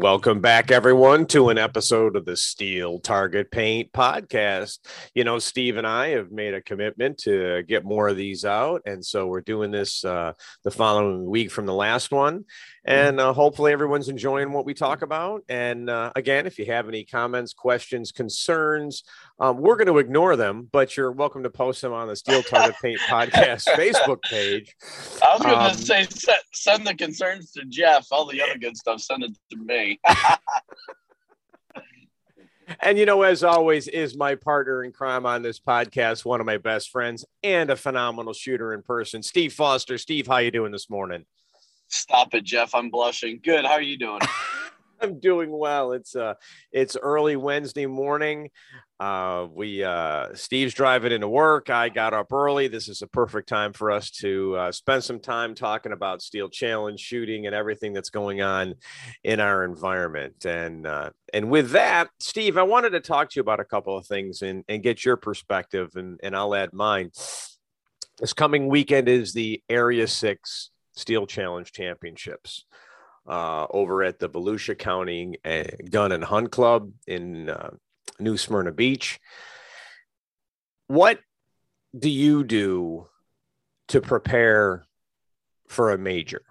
Welcome back, everyone, to an episode of the Steel Target Paint podcast. You know, Steve and I have made a commitment to get more of these out. And so we're doing this uh, the following week from the last one. And uh, hopefully, everyone's enjoying what we talk about. And uh, again, if you have any comments, questions, concerns, um, we're going to ignore them, but you're welcome to post them on the Steel Target Paint podcast Facebook page. I was going to um, say, send the concerns to Jeff. All the other good stuff, send it to me. and you know, as always, is my partner in crime on this podcast, one of my best friends, and a phenomenal shooter in person, Steve Foster. Steve, how you doing this morning? Stop it, Jeff. I'm blushing. Good. How are you doing? I'm doing well. It's uh it's early Wednesday morning. Uh we uh Steve's driving into work. I got up early. This is a perfect time for us to uh, spend some time talking about steel challenge shooting and everything that's going on in our environment. And uh and with that, Steve, I wanted to talk to you about a couple of things and and get your perspective and and I'll add mine. This coming weekend is the Area 6 Steel Challenge Championships uh, over at the Volusia County uh, Gun and Hunt Club in uh, New Smyrna Beach. What do you do to prepare for a major?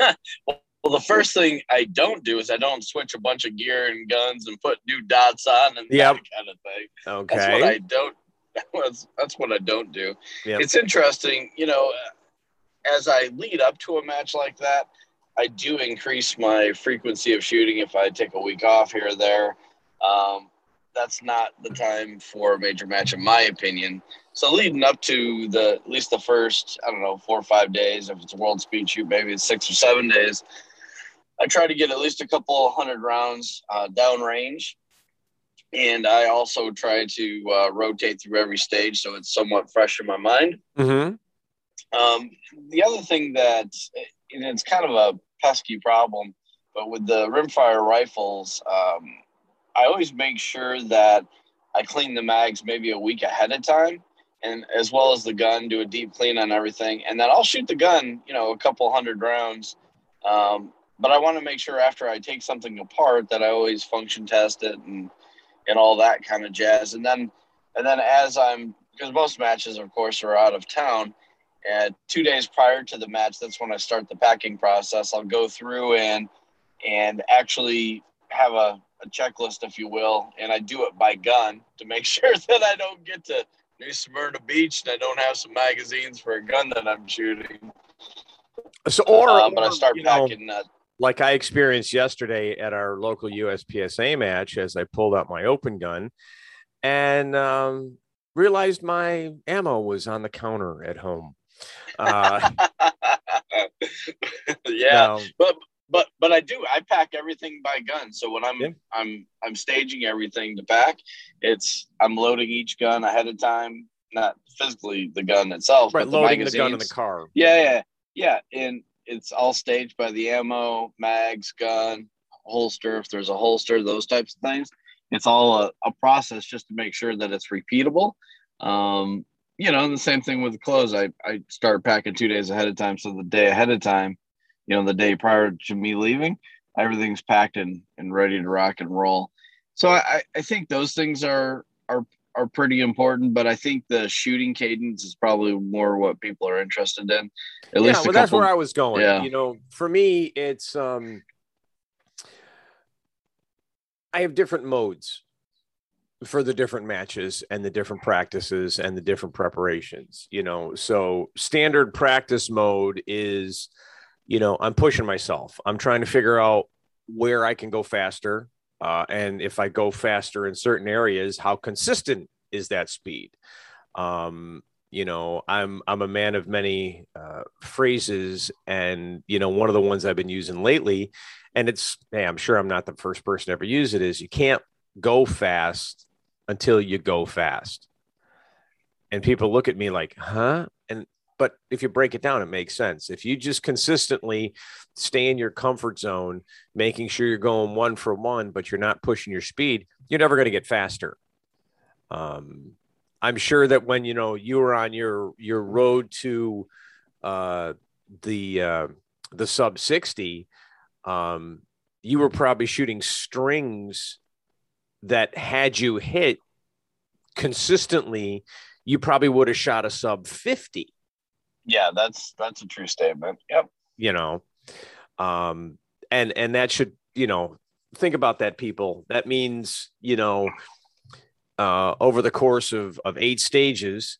well, the first thing I don't do is I don't switch a bunch of gear and guns and put new dots on and yep. that kind of thing. Okay. That's what I don't. That's, that's what I don't do. Yep. It's interesting, you know as I lead up to a match like that, I do increase my frequency of shooting if I take a week off here or there. Um, that's not the time for a major match, in my opinion. So leading up to the at least the first, I don't know, four or five days. If it's a world speed shoot, maybe it's six or seven days. I try to get at least a couple hundred rounds uh, downrange, and I also try to uh, rotate through every stage so it's somewhat fresh in my mind. Mm-hmm. Um, the other thing that it's kind of a pesky problem, but with the rimfire rifles, um, I always make sure that I clean the mags maybe a week ahead of time, and as well as the gun, do a deep clean on everything, and then I'll shoot the gun, you know, a couple hundred rounds. Um, but I want to make sure after I take something apart that I always function test it and and all that kind of jazz. And then and then as I'm because most matches, of course, are out of town. And two days prior to the match, that's when I start the packing process. I'll go through and and actually have a, a checklist, if you will, and I do it by gun to make sure that I don't get to New Smyrna Beach and I don't have some magazines for a gun that I'm shooting. So, or, but I start packing. Know, like I experienced yesterday at our local USPSA match as I pulled out my open gun and um, realized my ammo was on the counter at home. Uh, yeah, but but but I do. I pack everything by gun. So when I'm yeah. I'm I'm staging everything to pack, it's I'm loading each gun ahead of time. Not physically the gun itself, right? but loading the, the gun in the car. Yeah, yeah, yeah. And it's all staged by the ammo, mags, gun, holster. If there's a holster, those types of things. It's all a, a process just to make sure that it's repeatable. Um, you know, the same thing with the clothes. I, I start packing two days ahead of time. So the day ahead of time, you know, the day prior to me leaving, everything's packed and, and ready to rock and roll. So I, I think those things are, are, are pretty important, but I think the shooting cadence is probably more what people are interested in. At yeah, least well, that's where I was going. Yeah. You know, for me, it's, um, I have different modes for the different matches and the different practices and the different preparations you know? So standard practice mode is you know i'm pushing myself. I'm trying to figure out where i can go faster uh, and if i go faster in certain areas how consistent is that speed? Um, you know i'm i'm a man of many uh, phrases and you know one of the ones i've been using lately and it's hey i'm sure i'm not the first person to ever use it is you can't go fast until you go fast. And people look at me like, huh? And but if you break it down, it makes sense. If you just consistently stay in your comfort zone, making sure you're going one for one, but you're not pushing your speed, you're never going to get faster. Um, I'm sure that when you know you were on your your road to uh, the uh, the sub 60, um, you were probably shooting strings that had you hit consistently, you probably would have shot a sub 50. Yeah, that's that's a true statement. Yep. You know, um, and and that should, you know, think about that, people. That means, you know, uh, over the course of of eight stages,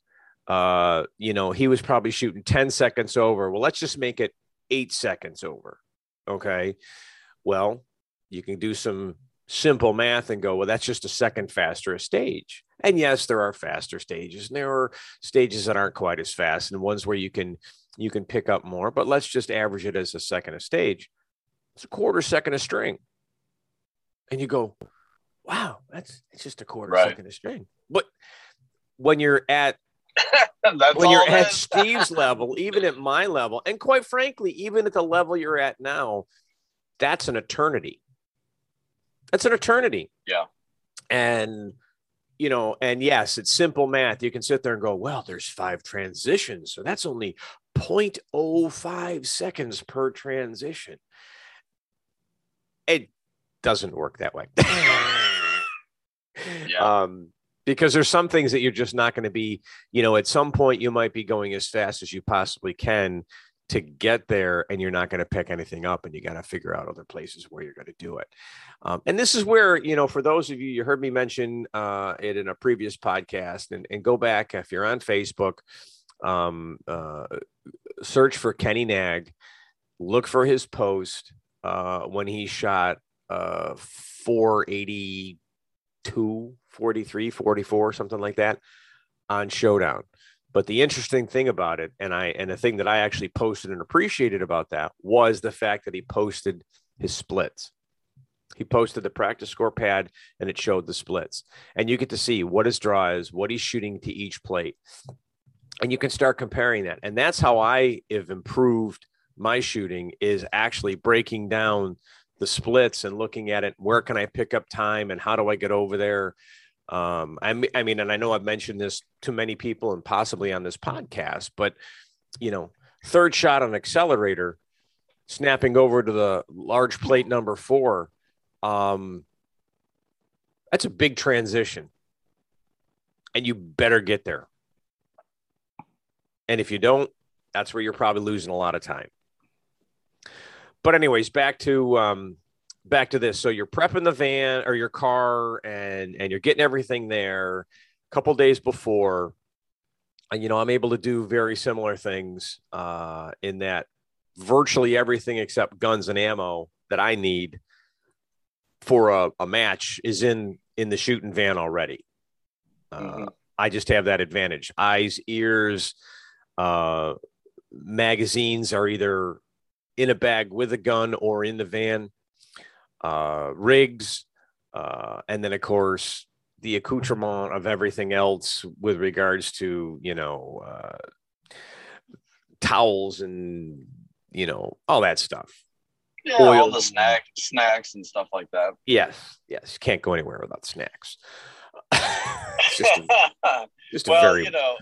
uh, you know, he was probably shooting 10 seconds over. Well, let's just make it eight seconds over. Okay. Well, you can do some simple math and go, well, that's just a second faster a stage. And yes, there are faster stages, and there are stages that aren't quite as fast, and ones where you can you can pick up more. But let's just average it as a second a stage. It's a quarter second a string, and you go, wow, that's it's just a quarter right. second a string. But when you're at when you're at Steve's level, even at my level, and quite frankly, even at the level you're at now, that's an eternity. That's an eternity. Yeah. And you know, and yes, it's simple math. You can sit there and go, well, there's five transitions. So that's only 0.05 seconds per transition. It doesn't work that way. yeah. Um, because there's some things that you're just not going to be, you know, at some point you might be going as fast as you possibly can to get there and you're not going to pick anything up and you got to figure out other places where you're going to do it. Um, and this is where you know for those of you you heard me mention uh, it in a previous podcast and, and go back if you're on facebook um, uh, search for kenny nag look for his post uh, when he shot uh, 482 43 44 something like that on showdown but the interesting thing about it, and I and the thing that I actually posted and appreciated about that was the fact that he posted his splits. He posted the practice score pad and it showed the splits. And you get to see what his draw is, what he's shooting to each plate. And you can start comparing that. And that's how I have improved my shooting is actually breaking down the splits and looking at it. Where can I pick up time and how do I get over there? Um, I, I mean, and I know I've mentioned this to many people and possibly on this podcast, but you know, third shot on accelerator, snapping over to the large plate number four. Um, that's a big transition, and you better get there. And if you don't, that's where you're probably losing a lot of time. But anyways, back to um, back to this. So you're prepping the van or your car and and you're getting everything there a couple days before. And you know, I'm able to do very similar things uh, in that virtually everything except guns and ammo that I need for a, a match is in in the shooting van already. Uh, mm-hmm. I just have that advantage. Eyes, ears, uh, magazines are either in a bag with a gun or in the van uh, rigs, uh, and then of course the accoutrement of everything else with regards to you know uh, towels and you know all that stuff. Yeah, Oil. all the snack snacks and stuff like that. Yes, yes, you can't go anywhere without snacks. just a, just well, very... you know,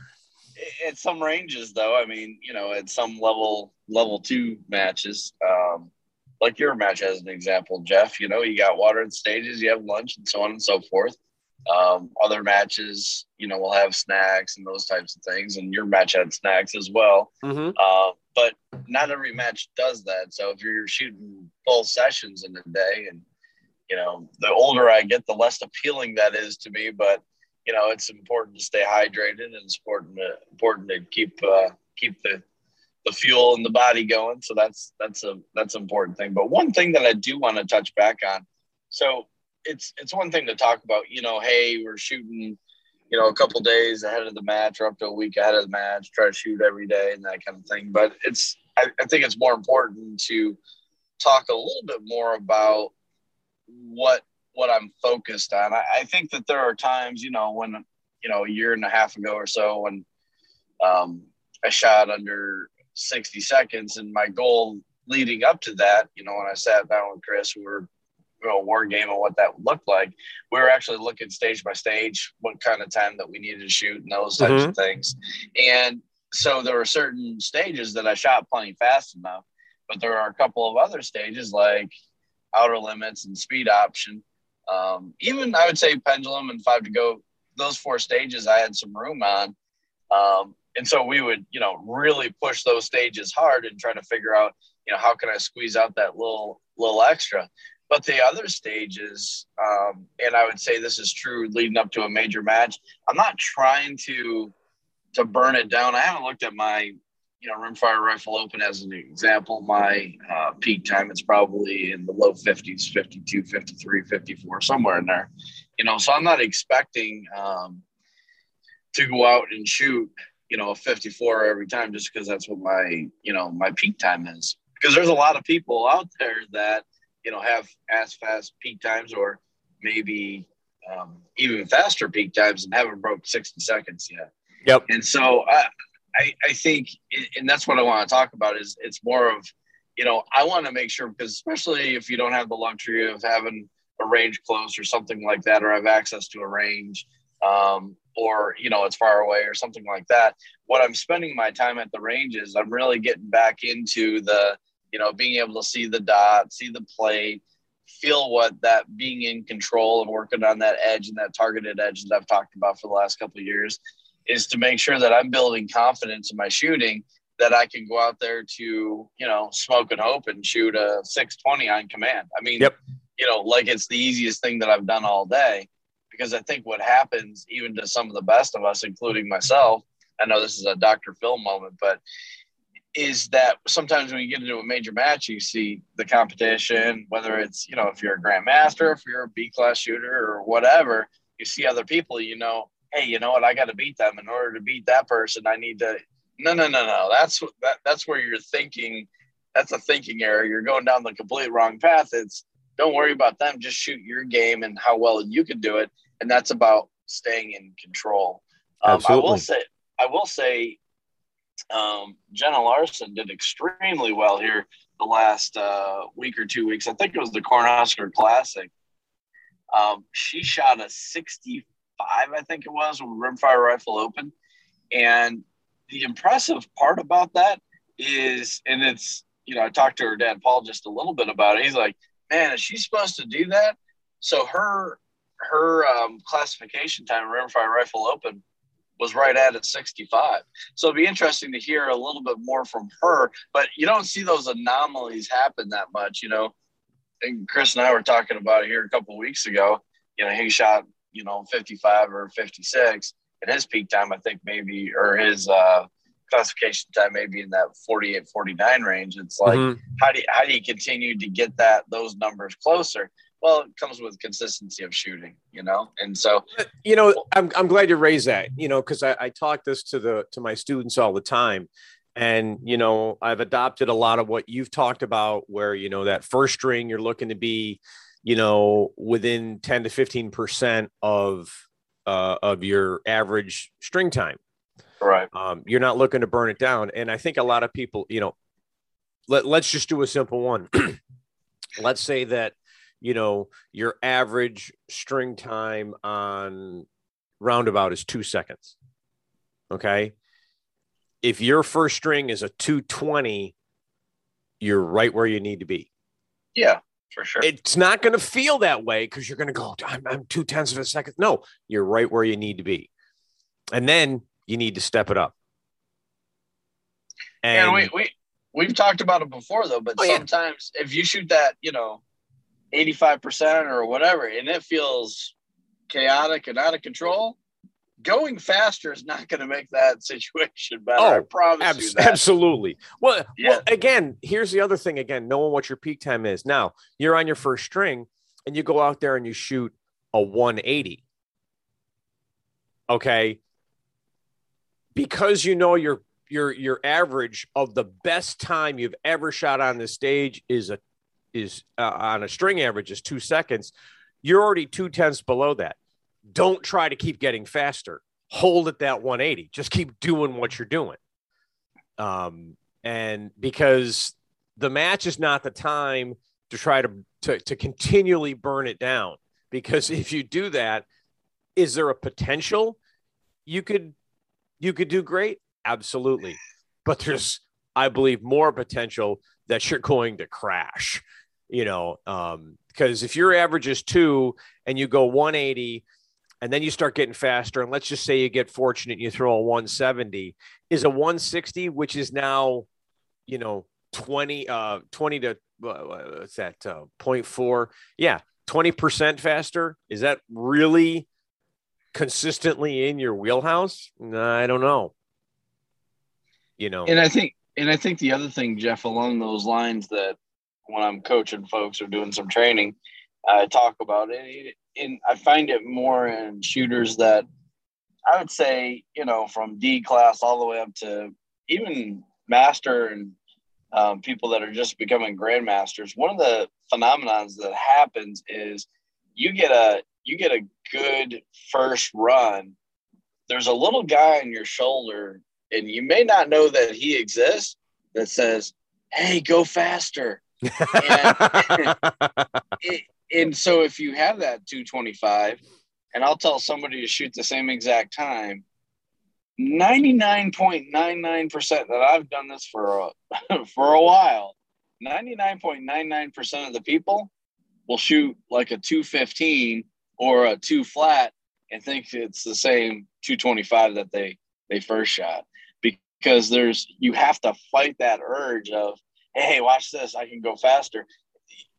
at some ranges though. I mean, you know, at some level level two matches, um, like your match as an example, Jeff. You know, you got water and stages, you have lunch, and so on and so forth. Um, other matches, you know, will have snacks and those types of things, and your match had snacks as well. Mm-hmm. Uh, but not every match does that. So if you're shooting full sessions in a day, and you know, the older I get, the less appealing that is to me. But you know, it's important to stay hydrated, and it's important to, important to keep uh, keep the the fuel and the body going. So that's that's a that's an important thing. But one thing that I do want to touch back on, so it's it's one thing to talk about, you know, hey, we're shooting, you know, a couple days ahead of the match or up to a week ahead of the match, try to shoot every day and that kind of thing. But it's I, I think it's more important to talk a little bit more about what what I'm focused on. I, I think that there are times, you know, when you know a year and a half ago or so when um, I shot under 60 seconds. And my goal leading up to that, you know, when I sat down with Chris, we were you know, war game and what that looked like. We were actually looking stage by stage, what kind of time that we needed to shoot and those types mm-hmm. of things. And so there were certain stages that I shot plenty fast enough. but there are a couple of other stages like outer limits and speed option. Um, even I would say pendulum and five to go, those four stages I had some room on. Um, and so we would, you know, really push those stages hard and try to figure out, you know, how can I squeeze out that little little extra. But the other stages, um, and I would say this is true leading up to a major match. I'm not trying to to burn it down. I haven't looked at my you know rimfire rifle open as an example my uh, peak time it's probably in the low 50s 52 53 54 somewhere in there you know so i'm not expecting um, to go out and shoot you know a 54 every time just because that's what my you know my peak time is because there's a lot of people out there that you know have as fast peak times or maybe um, even faster peak times and haven't broke 60 seconds yet Yep. And so I, I, I think, and that's what I want to talk about is it's more of, you know, I want to make sure because especially if you don't have the luxury of having a range close or something like that, or have access to a range, um, or you know it's far away or something like that. What I'm spending my time at the range is I'm really getting back into the, you know, being able to see the dot, see the plate, feel what that being in control and working on that edge and that targeted edge that I've talked about for the last couple of years is to make sure that I'm building confidence in my shooting that I can go out there to, you know, smoke and hope and shoot a 620 on command. I mean, yep. you know, like it's the easiest thing that I've done all day because I think what happens even to some of the best of us, including myself, I know this is a Dr. Phil moment, but is that sometimes when you get into a major match, you see the competition, whether it's, you know, if you're a grandmaster, if you're a B class shooter or whatever, you see other people, you know, hey, you know what? I got to beat them. In order to beat that person, I need to. No, no, no, no. That's that, that's where you're thinking. That's a thinking error. You're going down the complete wrong path. It's don't worry about them. Just shoot your game and how well you can do it. And that's about staying in control. Um, I will say. I will say. Um, Jenna Larson did extremely well here the last uh, week or two weeks. I think it was the Cornhusker Classic. Um, she shot a 65, I think it was, when Rimfire Rifle opened. And the impressive part about that is, and it's, you know, I talked to her dad, Paul, just a little bit about it. He's like, man, is she supposed to do that? So her, her um, classification time, Rimfire Rifle Open, was right at a 65. So it'd be interesting to hear a little bit more from her, but you don't see those anomalies happen that much, you know. And Chris and I were talking about it here a couple weeks ago. You know, he shot you know 55 or 56 and his peak time i think maybe or his uh classification time maybe in that 48 49 range it's like mm-hmm. how do you, how do you continue to get that those numbers closer well it comes with consistency of shooting you know and so you know i'm, I'm glad you raised that you know because I, I talk this to the to my students all the time and you know i've adopted a lot of what you've talked about where you know that first string you're looking to be you know, within 10 to 15% of uh, of your average string time. Right. Um, you're not looking to burn it down. And I think a lot of people, you know, let, let's just do a simple one. let's say that, you know, your average string time on roundabout is two seconds. Okay. If your first string is a 220, you're right where you need to be. Yeah for sure. It's not going to feel that way because you're going to go, I'm, I'm two tenths of a second. No, you're right where you need to be. And then you need to step it up. And, and we, we, we've talked about it before though, but oh, sometimes yeah. if you shoot that, you know, 85% or whatever, and it feels chaotic and out of control, going faster is not going to make that situation better. Oh, I promise abs- you that. Absolutely. Well, yeah. well, again, here's the other thing. Again, knowing what your peak time is. Now you're on your first string, and you go out there and you shoot a 180. Okay. Because you know your your your average of the best time you've ever shot on the stage is a is uh, on a string average is two seconds. You're already two tenths below that don't try to keep getting faster. Hold at that 180. Just keep doing what you're doing. Um, and because the match is not the time to try to, to, to continually burn it down. Because if you do that, is there a potential you could you could do great? Absolutely. But there's, I believe, more potential that you're going to crash, you know, um, because if your average is two and you go 180 and then you start getting faster, and let's just say you get fortunate and you throw a 170, is a 160, which is now, you know, 20, uh, 20 to what's that, uh, 0.4? Yeah, 20% faster. Is that really consistently in your wheelhouse? I don't know. You know, and I think, and I think the other thing, Jeff, along those lines, that when I'm coaching folks or doing some training, I talk about it. And I find it more in shooters that I would say, you know, from D class all the way up to even master and um, people that are just becoming grandmasters. One of the phenomenons that happens is you get a you get a good first run. There's a little guy on your shoulder, and you may not know that he exists. That says, "Hey, go faster." And, and so if you have that 225 and i'll tell somebody to shoot the same exact time 99.99% that i've done this for a, for a while 99.99% of the people will shoot like a 215 or a 2 flat and think it's the same 225 that they they first shot. Because there's you have to fight that urge of hey watch this i can go faster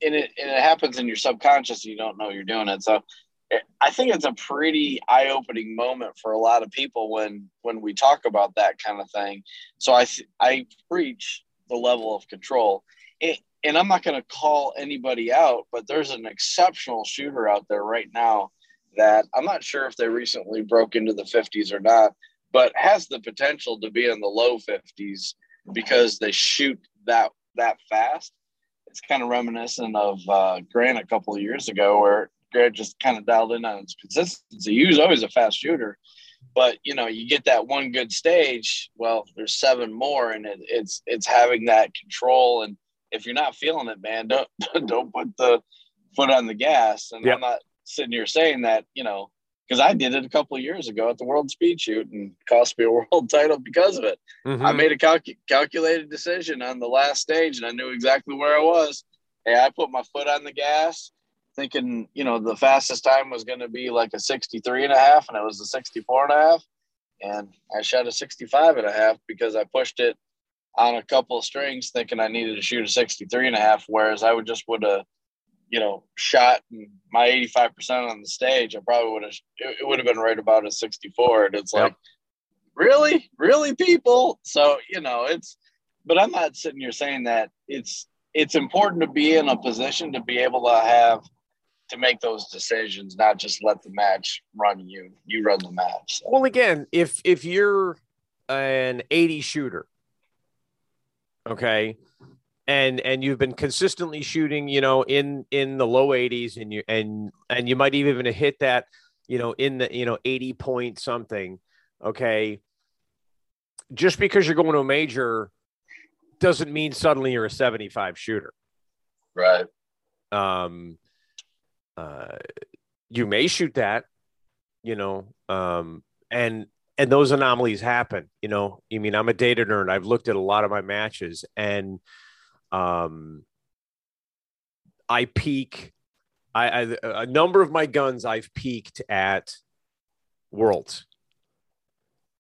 and it and it happens in your subconscious. You don't know you're doing it. So eh, I think it's a pretty eye opening moment for a lot of people when when we talk about that kind of thing. So I I preach the level of control. and I'm not going to call anybody out, but there's an exceptional shooter out there right now that I'm not sure if they recently broke into the 50s or not, but has the potential to be in the low 50s because they shoot that that fast it's kind of reminiscent of uh, Grant a couple of years ago, where Grant just kind of dialed in on his consistency. He was always a fast shooter, but you know, you get that one good stage. Well, there's seven more, and it, it's it's having that control. And if you're not feeling it, man, don't don't put the foot on the gas. And yep. I'm not sitting here saying that, you know, because I did it a couple of years ago at the World Speed Shoot and cost me a world title because of it. Mm-hmm. I made a calc- calculated decision on the last stage and I knew exactly where I was. Hey, I put my foot on the gas thinking, you know, the fastest time was going to be like a 63 and a half and it was a 64 and a half. And I shot a 65 and a half because I pushed it on a couple of strings thinking I needed to shoot a 63 and a half. Whereas I would just would have you know, shot my 85% on the stage, I probably would have, it, would have been right about a 64. And it's yep. like, really, really people. So, you know, it's, but I'm not sitting here saying that it's, it's important to be in a position to be able to have, to make those decisions, not just let the match run you, you run the match. So. Well, again, if, if you're an 80 shooter, okay, and and you've been consistently shooting you know in in the low 80s and you and and you might even hit that you know in the you know 80 point something okay? Just because you're going to a major doesn't mean suddenly you're a 75 shooter. Right. Um uh you may shoot that you know um and and those anomalies happen you know? I mean i'm a data nerd. I've looked at a lot of my matches and um, I peak. I, I a number of my guns I've peaked at Worlds,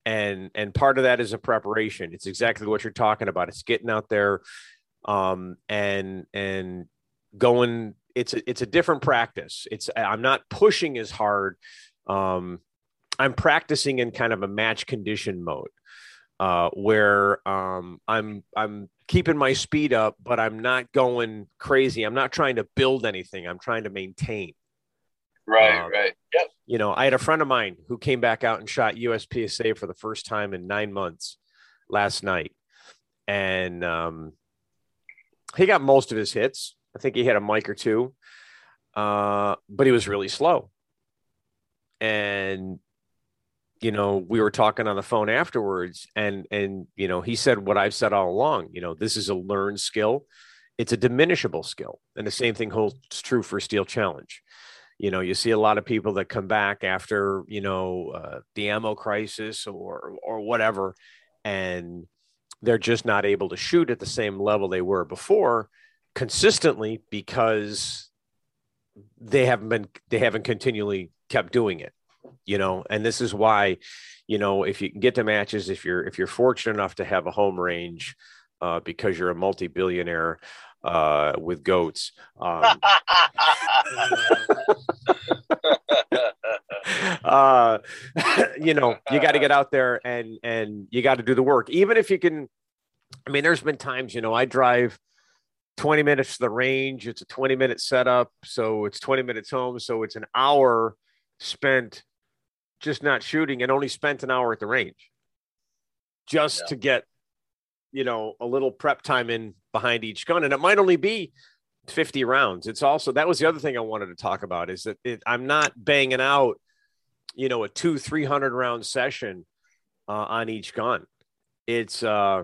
and and part of that is a preparation. It's exactly what you're talking about. It's getting out there, um, and and going. It's a it's a different practice. It's I'm not pushing as hard. Um, I'm practicing in kind of a match condition mode uh, where um, I'm I'm keeping my speed up, but I'm not going crazy. I'm not trying to build anything. I'm trying to maintain. Right, um, right. Yep. You know, I had a friend of mine who came back out and shot USPSA for the first time in nine months last night, and um, he got most of his hits. I think he had a mic or two, uh, but he was really slow. And you know, we were talking on the phone afterwards, and and you know, he said what I've said all along. You know, this is a learned skill. It's a diminishable skill, and the same thing holds true for Steel Challenge. You know, you see a lot of people that come back after you know uh, the ammo crisis or or whatever, and they're just not able to shoot at the same level they were before consistently because they haven't been they haven't continually kept doing it you know and this is why you know if you can get to matches if you're if you're fortunate enough to have a home range uh, because you're a multi-billionaire uh, with goats um, uh, you know you got to get out there and and you got to do the work even if you can i mean there's been times you know i drive 20 minutes to the range. It's a 20 minute setup. So it's 20 minutes home. So it's an hour spent just not shooting and only spent an hour at the range just yeah. to get, you know, a little prep time in behind each gun. And it might only be 50 rounds. It's also, that was the other thing I wanted to talk about is that it, I'm not banging out, you know, a two, 300 round session uh, on each gun. It's, uh,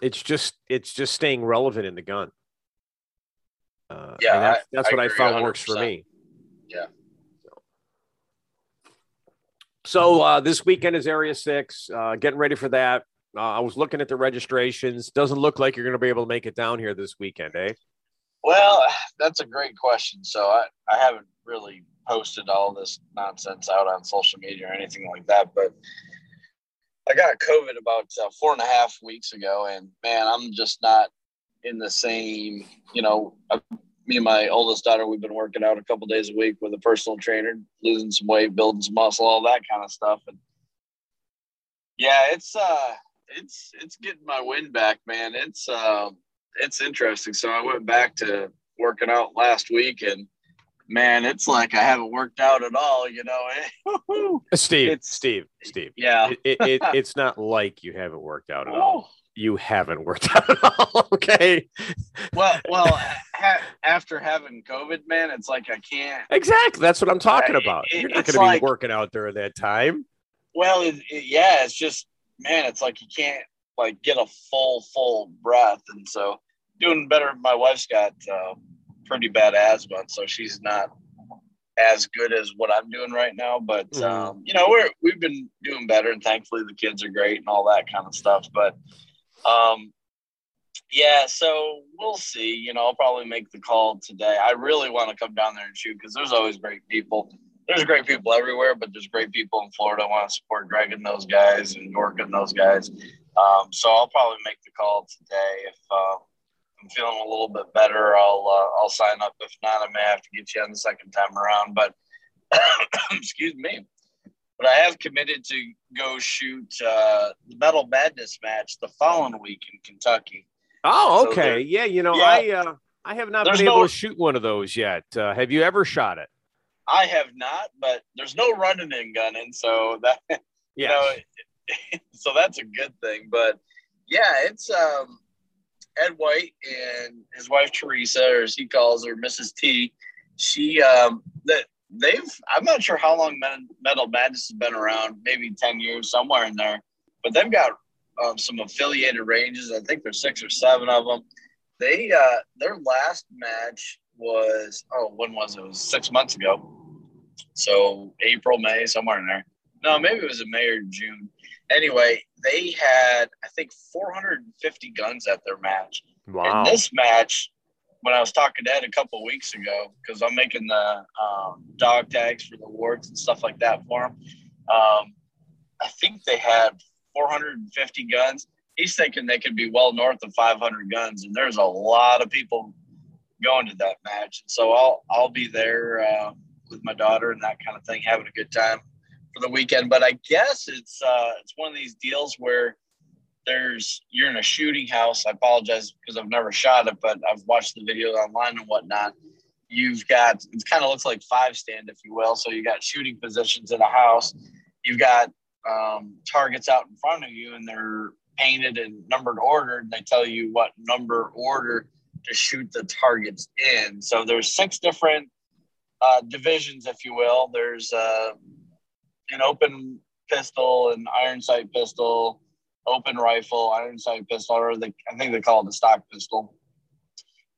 it's just, it's just staying relevant in the gun. Uh, yeah, that's, that's I, what I, found 100%. works for me. Yeah. So uh, this weekend is Area Six. Uh, getting ready for that. Uh, I was looking at the registrations. Doesn't look like you're going to be able to make it down here this weekend, eh? Well, that's a great question. So I, I haven't really posted all this nonsense out on social media or anything like that, but I got COVID about uh, four and a half weeks ago, and man, I'm just not in the same, you know, uh, me and my oldest daughter, we've been working out a couple days a week with a personal trainer, losing some weight, building some muscle, all that kind of stuff. And yeah, it's uh it's it's getting my wind back, man. It's uh it's interesting. So I went back to working out last week and man, it's like I haven't worked out at all, you know. Steve, it's, Steve, Steve. Yeah. It, it, it, it's not like you haven't worked out at oh. all you haven't worked out at all. okay. Well, well, ha- after having COVID, man, it's like I can't. Exactly. That's what I'm talking about. It, You're not going to like, be working out during that time. Well, it, it, yeah, it's just man, it's like you can't like get a full full breath, and so doing better. My wife's got uh, pretty bad asthma, so she's not as good as what I'm doing right now. But mm-hmm. um, you know, we're we've been doing better, and thankfully the kids are great and all that kind of stuff. But um, yeah, so we'll see. You know, I'll probably make the call today. I really want to come down there and shoot because there's always great people. There's great people everywhere, but there's great people in Florida. I want to support Greg and those guys and York and those guys. Um, so I'll probably make the call today. If uh, I'm feeling a little bit better, I'll uh, I'll sign up. If not, I may have to get you on the second time around. But excuse me but I have committed to go shoot uh, the Metal Madness match the following week in Kentucky. Oh, okay. So yeah, you know, yeah, I uh, I have not been able no, to shoot one of those yet. Uh, have you ever shot it? I have not, but there's no running and gunning, so that yeah. You know, so that's a good thing. But yeah, it's um, Ed White and his wife Teresa, or as he calls her, Mrs. T. She um, that they've I'm not sure how long Metal Madness has been around, maybe 10 years, somewhere in there, but they've got um, some affiliated ranges. I think there's six or seven of them. They uh, their last match was oh when was it? it was six months ago. So April, May, somewhere in there. No, maybe it was in May or June. Anyway, they had I think 450 guns at their match. Wow. And this match when I was talking to Ed a couple weeks ago, because I'm making the um, dog tags for the wards and stuff like that for him. Um, I think they had 450 guns. He's thinking they could be well north of 500 guns, and there's a lot of people going to that match. And so I'll I'll be there uh, with my daughter and that kind of thing, having a good time for the weekend. But I guess it's uh, it's one of these deals where there's you're in a shooting house. I apologize because I've never shot it, but I've watched the videos online and whatnot. You've got it kind of looks like five stand, if you will. So you got shooting positions in a house. You've got um, targets out in front of you, and they're painted and numbered order. And they tell you what number order to shoot the targets in. So there's six different uh, divisions, if you will. There's uh, an open pistol, an iron sight pistol, open rifle, iron sight pistol, or the, I think they call it the stock pistol.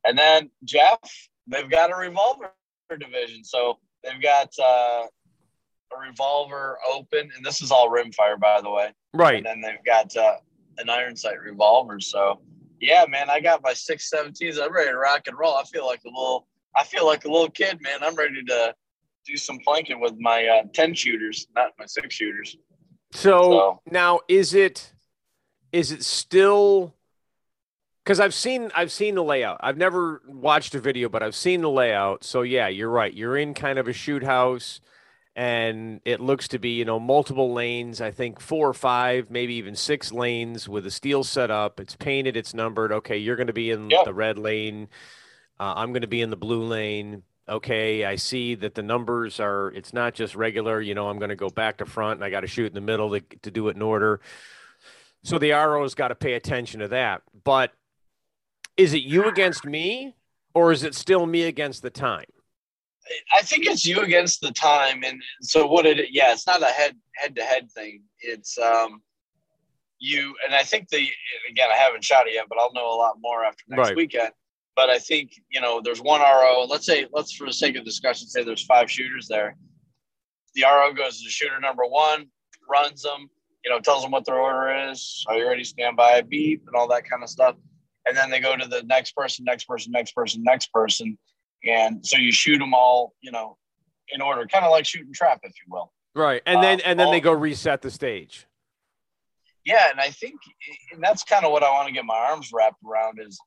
And then Jeff, they've got a revolver division. So they've got uh, a revolver open, and this is all rimfire, by the way. Right. And then they've got uh, an iron sight revolver. So yeah, man, I got my six seventeens. I'm ready to rock and roll. I feel like a little I feel like a little kid, man. I'm ready to do some planking with my uh, 10 shooters, not my six shooters. So, so. now is it is it still because I've seen I've seen the layout. I've never watched a video, but I've seen the layout. So yeah, you're right. You're in kind of a shoot house and it looks to be, you know, multiple lanes, I think four or five, maybe even six lanes with a steel set up. It's painted, it's numbered. Okay, you're going to be in yep. the red lane. Uh, I'm going to be in the blue lane. Okay, I see that the numbers are, it's not just regular, you know, I'm going to go back to front and I got to shoot in the middle to, to do it in order. So the RO's got to pay attention to that. But is it you against me or is it still me against the time? I think it's you against the time. And so what it, yeah, it's not a head head to head thing. It's, um, you, and I think the, again, I haven't shot it yet, but I'll know a lot more after next right. weekend but I think, you know, there's one RO. Let's say, let's for the sake of discussion, say there's five shooters there. The RO goes to shooter number one, runs them, you know, tells them what their order is. Are you ready? Stand by, beep, and all that kind of stuff. And then they go to the next person, next person, next person, next person. And so you shoot them all, you know, in order, kind of like shooting trap, if you will. Right. And then, uh, and then all, they go reset the stage. Yeah. And I think, and that's kind of what I want to get my arms wrapped around is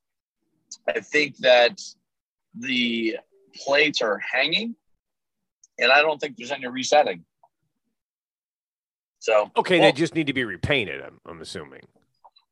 I think that the plates are hanging, and I don't think there's any resetting. So okay, well, they just need to be repainted. I'm, I'm assuming.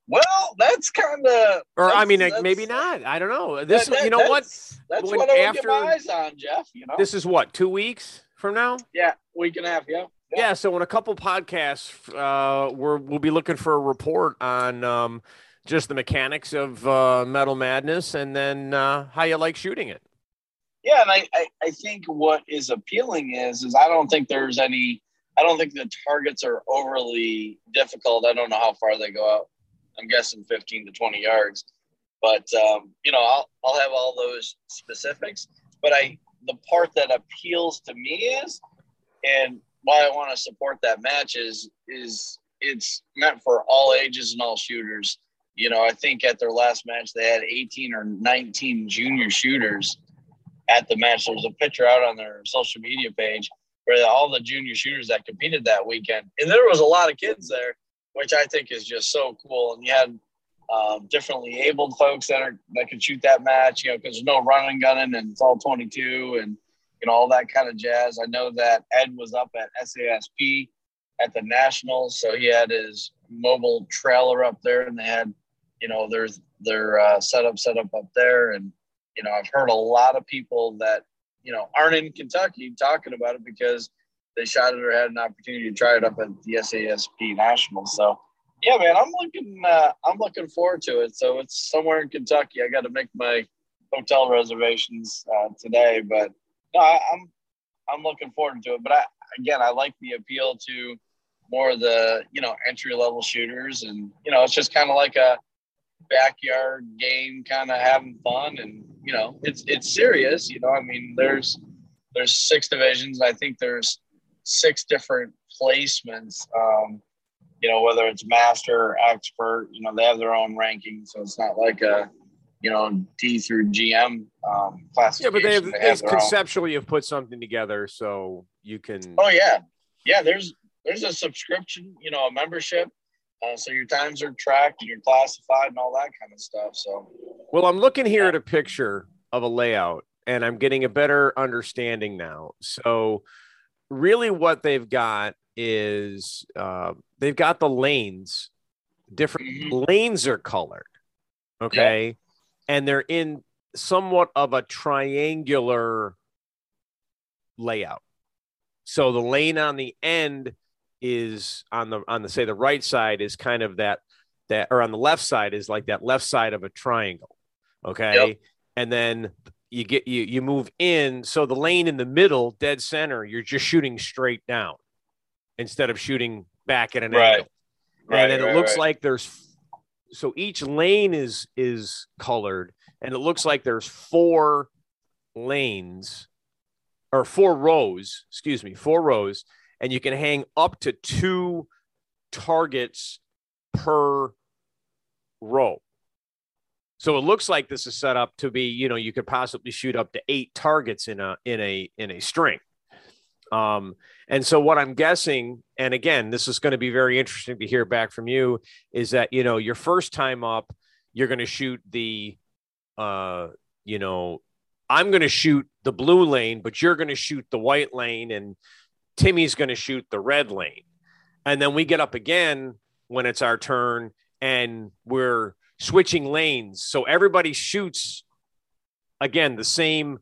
Well, that's kind of. Or I mean, maybe not. I don't know. This, that, you know what? That's when, what I after, get my eyes on, Jeff. You know, this is what two weeks from now. Yeah, week and a half. Yeah. Yeah. yeah so in a couple podcasts, uh, we're we'll be looking for a report on um, just the mechanics of uh, Metal Madness, and then uh, how you like shooting it. Yeah, and I, I, I think what is appealing is is I don't think there's any. I don't think the targets are overly difficult. I don't know how far they go out. I'm guessing 15 to 20 yards, but um, you know I'll I'll have all those specifics. But I the part that appeals to me is, and why I want to support that match is is it's meant for all ages and all shooters you know, I think at their last match they had 18 or 19 junior shooters at the match. There was a picture out on their social media page where all the junior shooters that competed that weekend, and there was a lot of kids there, which I think is just so cool. And you had um, differently abled folks that are that can shoot that match, you know, because there's no running gunning and it's all 22 and you know all that kind of jazz. I know that Ed was up at SASP at the Nationals, so he had his mobile trailer up there, and they had you know, there's their uh, setup set up up there, and you know, I've heard a lot of people that you know aren't in Kentucky talking about it because they shot it or had an opportunity to try it up at the SASP National. So, yeah, man, I'm looking uh, I'm looking forward to it. So it's somewhere in Kentucky. I got to make my hotel reservations uh, today, but no, I, I'm I'm looking forward to it. But I again, I like the appeal to more of the you know entry level shooters, and you know, it's just kind of like a backyard game, kind of having fun, and you know, it's it's serious. You know, I mean, there's there's six divisions. I think there's six different placements. Um, you know, whether it's master or expert, you know, they have their own ranking, so it's not like a you know D through GM um, Yeah, but they have, they have conceptually have put something together so you can. Oh yeah, yeah. There's there's a subscription, you know, a membership uh, so your times are tracked and you're classified and all that kind of stuff. So, well, I'm looking here at a picture of a layout and I'm getting a better understanding now. So, really, what they've got is uh, they've got the lanes, different mm-hmm. lanes are colored. Okay. Yeah. And they're in somewhat of a triangular layout. So, the lane on the end is on the on the say the right side is kind of that that or on the left side is like that left side of a triangle okay yep. and then you get you you move in so the lane in the middle dead center you're just shooting straight down instead of shooting back at an right. angle right, and then right, it looks right. like there's so each lane is is colored and it looks like there's four lanes or four rows excuse me four rows and you can hang up to two targets per row. So it looks like this is set up to be, you know, you could possibly shoot up to eight targets in a in a in a string. Um, and so what I'm guessing, and again, this is going to be very interesting to hear back from you, is that you know your first time up, you're going to shoot the, uh, you know, I'm going to shoot the blue lane, but you're going to shoot the white lane, and Timmy's going to shoot the red lane, and then we get up again when it's our turn, and we're switching lanes. So everybody shoots again the same.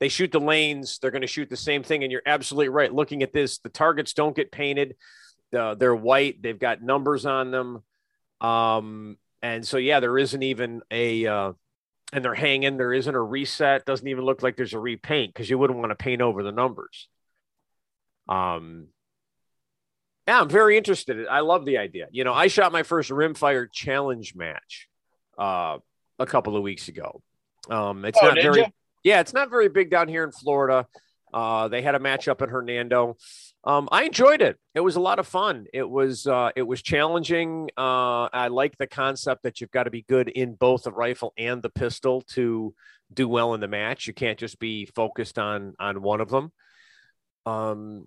They shoot the lanes. They're going to shoot the same thing. And you're absolutely right. Looking at this, the targets don't get painted. Uh, they're white. They've got numbers on them. Um, and so, yeah, there isn't even a, uh, and they're hanging. There isn't a reset. Doesn't even look like there's a repaint because you wouldn't want to paint over the numbers. Um, yeah, I'm very interested. I love the idea. You know, I shot my first rimfire challenge match uh, a couple of weeks ago. Um, it's oh, not very, you? yeah, it's not very big down here in Florida. Uh, they had a match up in Hernando. Um, I enjoyed it. It was a lot of fun. It was uh, it was challenging. Uh, I like the concept that you've got to be good in both the rifle and the pistol to do well in the match. You can't just be focused on on one of them. Um,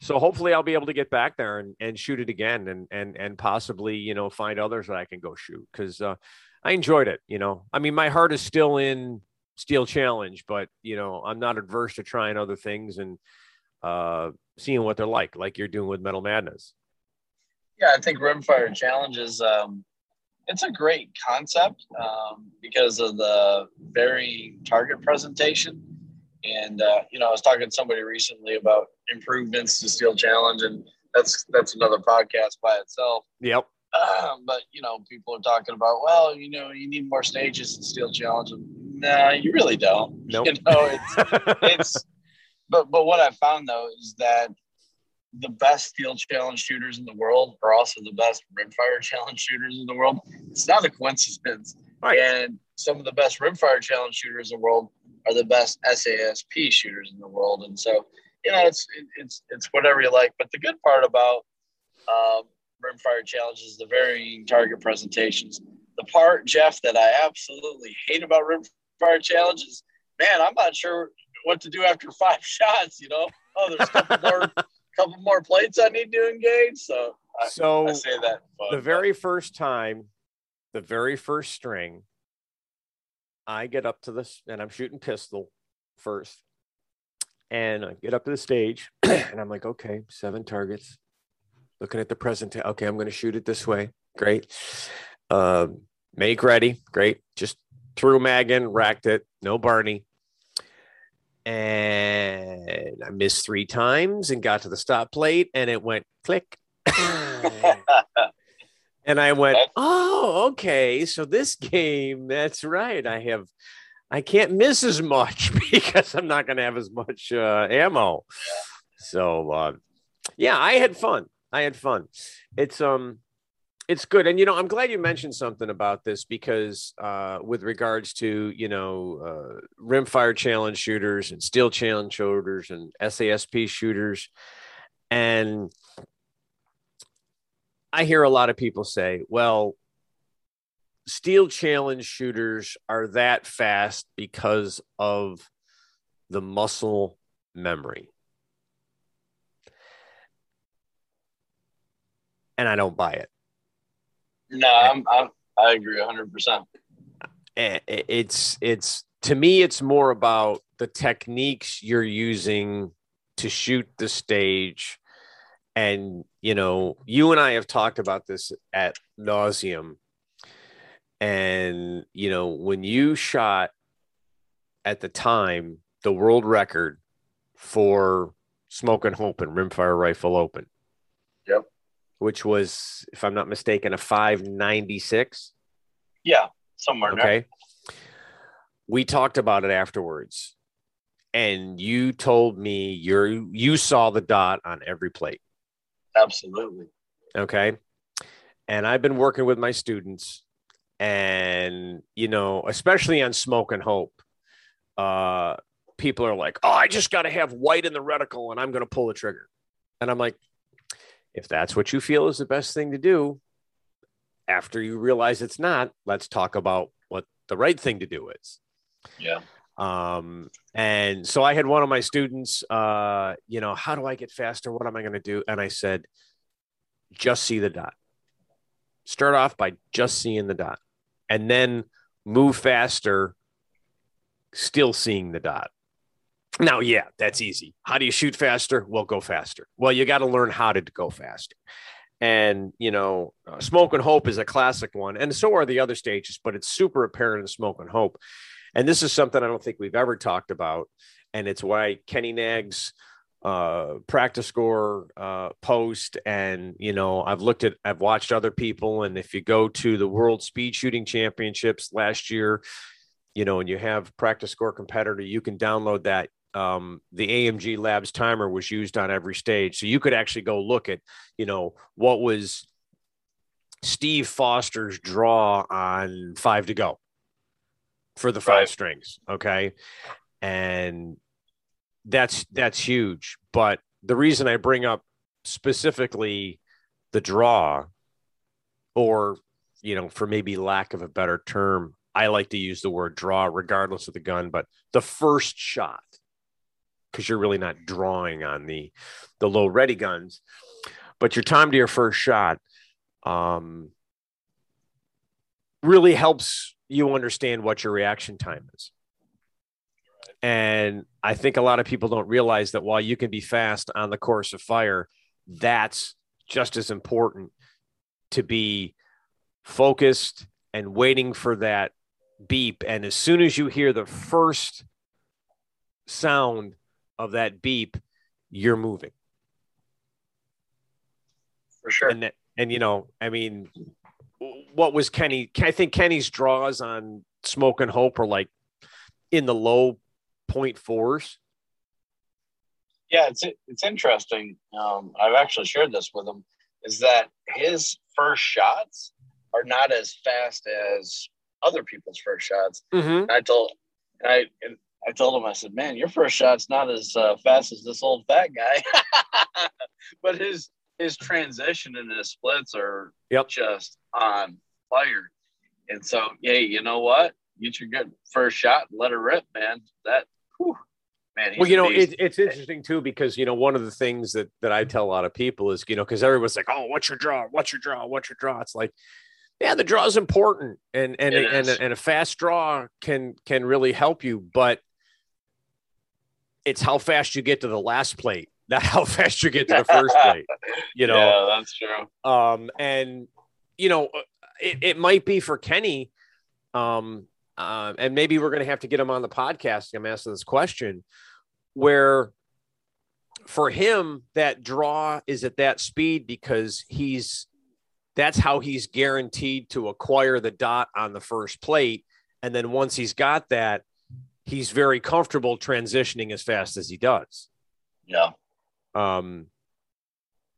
so hopefully I'll be able to get back there and, and shoot it again and and and possibly you know find others that I can go shoot because uh, I enjoyed it. You know, I mean my heart is still in Steel Challenge, but you know I'm not adverse to trying other things and uh, seeing what they're like, like you're doing with Metal Madness. Yeah, I think Rimfire Challenge is um, it's a great concept um, because of the very target presentation and uh, you know, I was talking to somebody recently about improvements to Steel Challenge, and that's that's another podcast by itself. Yep. Um, but you know, people are talking about, well, you know, you need more stages in Steel Challenge. Nah, you really don't. Nope. You know, it's it's. But but what I found though is that the best Steel Challenge shooters in the world are also the best Rimfire Challenge shooters in the world. It's not a coincidence. Right. And some of the best Rimfire Challenge shooters in the world are the best SASP shooters in the world. And so, you know, it's it's it's whatever you like. But the good part about um, Rimfire Challenge is the varying target presentations. The part, Jeff, that I absolutely hate about Rimfire Challenge is, man, I'm not sure what to do after five shots. You know, oh, there's a couple more couple more plates I need to engage. So, I, so I say that the very first time, the very first string I get up to this and I'm shooting pistol first. And I get up to the stage and I'm like, okay, seven targets. Looking at the present. Okay, I'm going to shoot it this way. Great. Uh, make ready. Great. Just threw mag in, racked it. No Barney. And I missed three times and got to the stop plate and it went click. And I went, oh, okay. So this game, that's right. I have, I can't miss as much because I'm not going to have as much uh, ammo. So, uh, yeah, I had fun. I had fun. It's um, it's good, and you know, I'm glad you mentioned something about this because uh, with regards to you know uh, rimfire challenge shooters and steel challenge shooters and SASP shooters, and I hear a lot of people say, well, steel challenge shooters are that fast because of the muscle memory. And I don't buy it. No, I'm, I'm I agree 100%. It's it's to me it's more about the techniques you're using to shoot the stage and you know you and i have talked about this at nauseum and you know when you shot at the time the world record for smoke and hope and rimfire rifle open. Yep. Which was if i'm not mistaken a 596 yeah somewhere okay there. we talked about it afterwards. And you told me you're you saw the dot on every plate Absolutely. Okay. And I've been working with my students, and you know, especially on Smoke and Hope, uh, people are like, "Oh, I just got to have white in the reticle, and I'm going to pull the trigger." And I'm like, if that's what you feel is the best thing to do, after you realize it's not, let's talk about what the right thing to do is. Yeah. Um, and so I had one of my students, uh, you know, how do I get faster? What am I going to do? And I said, just see the dot. Start off by just seeing the dot and then move faster, still seeing the dot. Now, yeah, that's easy. How do you shoot faster? Well, go faster. Well, you got to learn how to go faster. And, you know, uh, Smoke and Hope is a classic one. And so are the other stages, but it's super apparent in Smoke and Hope. And this is something I don't think we've ever talked about. And it's why Kenny Nags uh PractiScore uh post and you know i've looked at i've watched other people and if you go to the world speed shooting championships last year you know and you have PractiScore competitor you can download that um, the AMG Labs timer was used on every stage. So you could actually go look at, you know, what was Steve Foster's draw on five to go for the five right. strings. Okay. And that's that's huge. But the reason I bring up specifically the draw, or you know, for maybe lack of a better term, I like to use the word draw regardless of the gun, but the first shot because you're really not drawing on the the low ready guns, but your time to your first shot um, really helps you understand what your reaction time is. And I think a lot of people don't realize that while you can be fast on the course of fire, that's just as important to be focused and waiting for that beep. And as soon as you hear the first sound of that beep, you're moving. For sure. And, and you know, I mean, what was Kenny? I think Kenny's draws on Smoke and Hope are like in the low point fours. Yeah, it's it's interesting. Um, I've actually shared this with him. Is that his first shots are not as fast as other people's first shots. Mm-hmm. I told, I and I told him, I said, "Man, your first shot's not as uh, fast as this old fat guy." but his his transition and his splits are yep. just on fire. And so, yeah, you know what? Get your good first shot, let it rip, man. That, whew, man. Well, you know, it, it's interesting too because you know one of the things that that I tell a lot of people is you know because everyone's like, "Oh, what's your draw? What's your draw? What's your draw?" It's like yeah the draw is important and and and, and, and a fast draw can can really help you but it's how fast you get to the last plate, not how fast you get to the first plate. You know, yeah, that's true. Um, and you know, it, it might be for Kenny. Um, uh, and maybe we're going to have to get him on the podcast. I'm asking this question where for him that draw is at that speed because he's that's how he's guaranteed to acquire the dot on the first plate and then once he's got that he's very comfortable transitioning as fast as he does. Yeah. Um.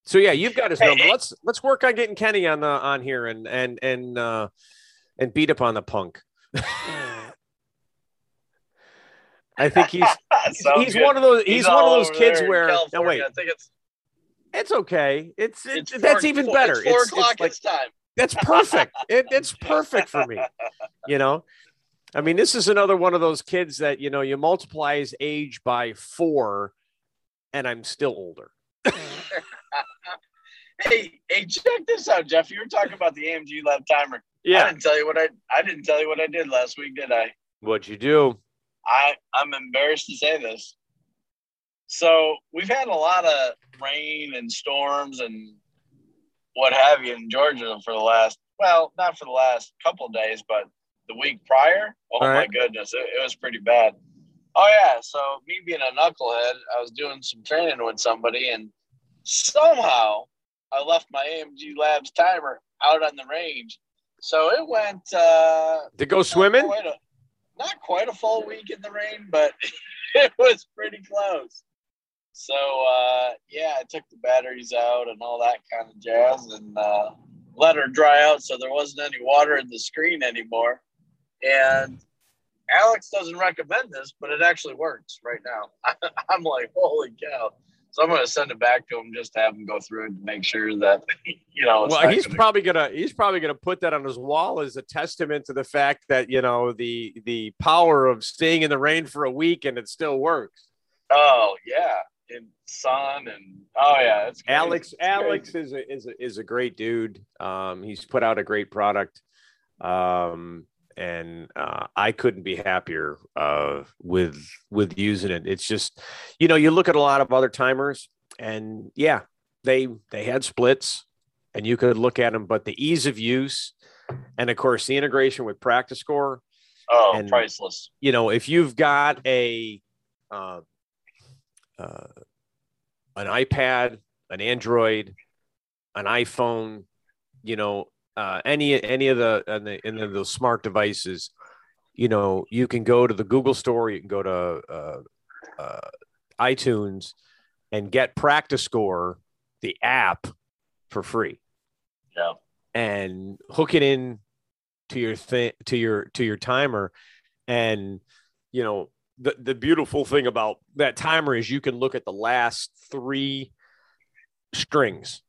So yeah, you've got his number. Let's let's work on getting Kenny on the on here and and and uh, and beat up on the punk. I think he's he's, one of those he's, he's one of those kids where no wait. I think it's it's okay. It's, it's, it's that's even better. it's four it's, o'clock it's, like, time. that's perfect. It, it's perfect for me you know? I mean, this is another one of those kids that, you know, you multiply his age by four and I'm still older. hey, hey, check this out, Jeff. You were talking about the AMG lab timer. Yeah. I didn't tell you what I I didn't tell you what I did last week, did I? What'd you do? I, I'm embarrassed to say this. So we've had a lot of rain and storms and what have you in Georgia for the last well, not for the last couple of days, but the week prior. Oh my goodness, it, it was pretty bad. Oh yeah, so me being a knucklehead, I was doing some training with somebody, and somehow I left my AMG Labs timer out on the range. So it went. Uh, to go swimming? Not quite, a, not quite a full week in the rain, but it was pretty close. So uh, yeah, I took the batteries out and all that kind of jazz, and uh, let her dry out so there wasn't any water in the screen anymore. And Alex doesn't recommend this, but it actually works right now. I'm like, holy cow. So I'm going to send it back to him just to have him go through it to make sure that you know. Well, he's gonna... probably gonna he's probably gonna put that on his wall as a testament to the fact that you know the the power of staying in the rain for a week and it still works. Oh yeah, in sun and oh yeah, it's Alex. Alex is a, is a, is a great dude. Um, he's put out a great product. Um, and uh, I couldn't be happier uh, with with using it. It's just, you know, you look at a lot of other timers, and yeah, they they had splits, and you could look at them, but the ease of use, and of course the integration with PractiScore, oh, and, priceless. You know, if you've got a uh, uh, an iPad, an Android, an iPhone, you know, uh, any any of the and the in the, smart devices, you know, you can go to the Google Store, you can go to uh, uh, iTunes, and get PractiScore, the app, for free. Yeah, and hook it in to your thing to your to your timer, and you know the the beautiful thing about that timer is you can look at the last three strings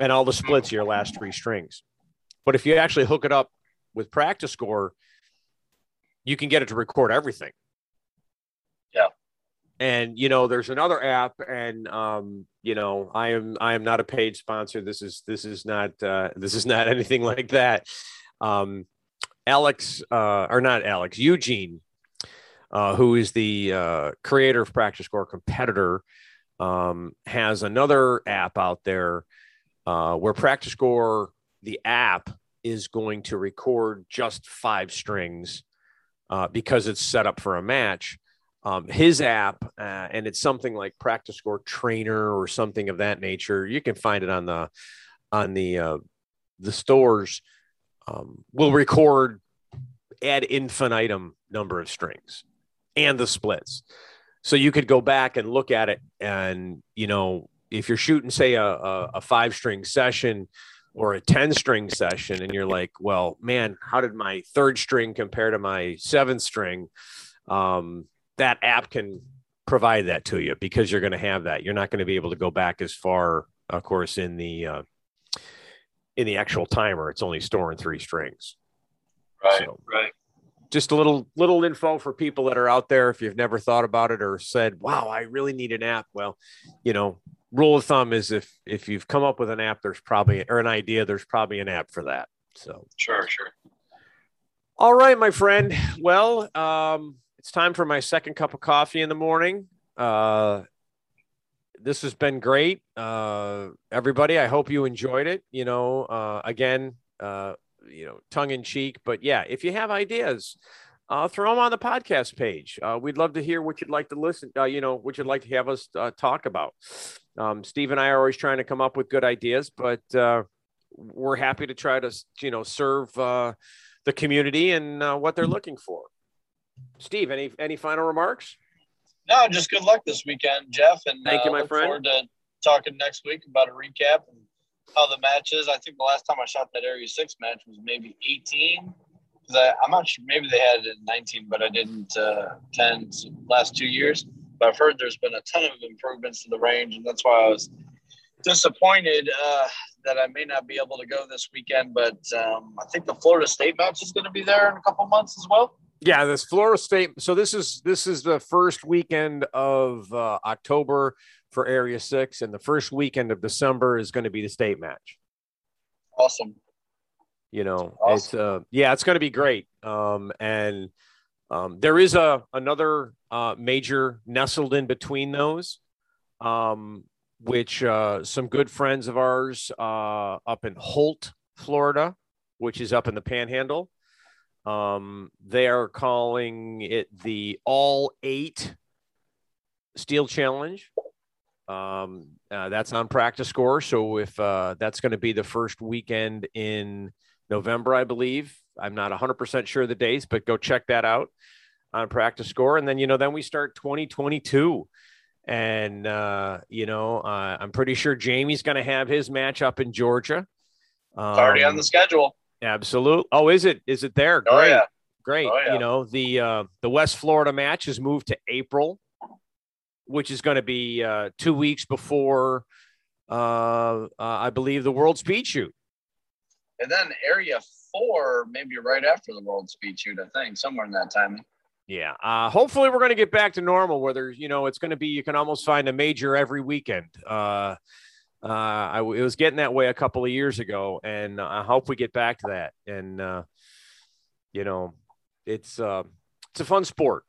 and all the splits of your last three strings. But if you actually hook it up with PractiScore, you can get it to record everything. Yeah. And you know, there's another app, and um, you know, I am I am not a paid sponsor. This is this is not uh, this is not anything like that. Um, Alex, uh, or not Alex, Eugene, uh, who is the uh, creator of PractiScore Competitor, um, has another app out there uh, where PractiScore the app is going to record just five strings uh, because it's set up for a match. Um, his app, uh, and it's something like PractiScore Trainer or something of that nature. You can find it on the on the uh, the stores. Um, will record ad infinitum number of strings and the splits. So you could go back and look at it, and you know if you're shooting, say a, a, a five string session, or a 10 string session and you're like well man how did my third string compare to my seventh string? Um, that app can provide that to you because you're going to have that. You're not going to be able to go back as far of course in the uh, in the actual timer. It's only storing three strings. Right so, right. just a little little info for people that are out there if you've never thought about it or said wow i really need an app. Well you know rule of thumb is if if you've come up with an app, there's probably or an idea, there's probably an app for that. So sure, sure. All right, my friend. Well, um, it's time for my second cup of coffee in the morning. Uh, this has been great. Uh, everybody, I hope you enjoyed it. You know, uh, again, uh, you know, tongue in cheek, but yeah, if you have ideas, uh, throw them on the podcast page. Uh, we'd love to hear what you'd like to listen, uh, you know, what you'd like to have us uh, talk about. Um, Steve and I are always trying to come up with good ideas, but uh, we're happy to try to, you know, serve uh, the community and what they're looking for. Steve, any any final remarks? No, just good luck this weekend, Jeff. And thank you, my friend. Forward to talking next week about a recap and how the match is. I think the last time I shot that Area Six match was maybe 18 because I'm not sure. Maybe they had it in 19, but I didn't uh, attend last two years. But I've heard there's been a ton of improvements to the range, and that's why I was disappointed uh, that I may not be able to go this weekend. But um, I think the Florida State match is going to be there in a couple months as well. Yeah, this Florida State. So this is this is the first weekend of uh, October for Area Six, and the first weekend of December is going to be the state match. Awesome you know awesome. it's uh yeah it's going to be great um and um there is a another uh major nestled in between those um which uh some good friends of ours uh up in holt florida which is up in the panhandle um they are calling it the all eight steel challenge um uh, that's on PractiScore so if uh that's going to be the first weekend in November, I believe. I'm not 100% sure the dates, but go check that out on PractiScore. And then, you know, then we start 2022. And, uh, you know, uh, I'm pretty sure Jamie's going to have his match up in Georgia. Um, it's already on the schedule. Absolutely. Oh, is it? Is it there? Oh, Great. Yeah. Great. Oh, yeah. You know, the, uh, the West Florida match is moved to April. which is going to be uh, two weeks before, uh, uh, I believe, the World Speed Shoot. And then Area Four, maybe right after the World Speed Shoot, I think, somewhere in that timing. Yeah. Uh, hopefully, we're going to get back to normal. Whether you know, it's going to be you can almost find a major every weekend. Uh, uh, I it was getting that way a couple of years ago, and I hope we get back to that. And uh, you know, it's uh, it's a fun sport.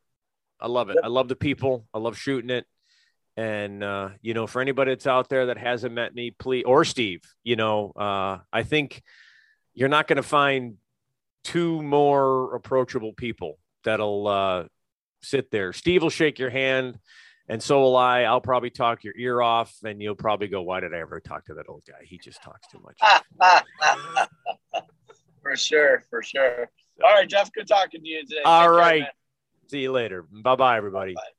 I love it. I love the people. I love shooting it. And uh, you know, for anybody that's out there that hasn't met me, please or Steve, you know, uh, I think you're not going to find two more approachable people that'll uh, sit there. Steve will shake your hand, and so will I. I'll probably talk your ear off, and you'll probably go, "Why did I ever talk to that old guy? He just talks too much." for sure, for sure. All right, Jeff. Good talking to you today. All Take right. Care, See you later. Bye bye, everybody. Bye-bye.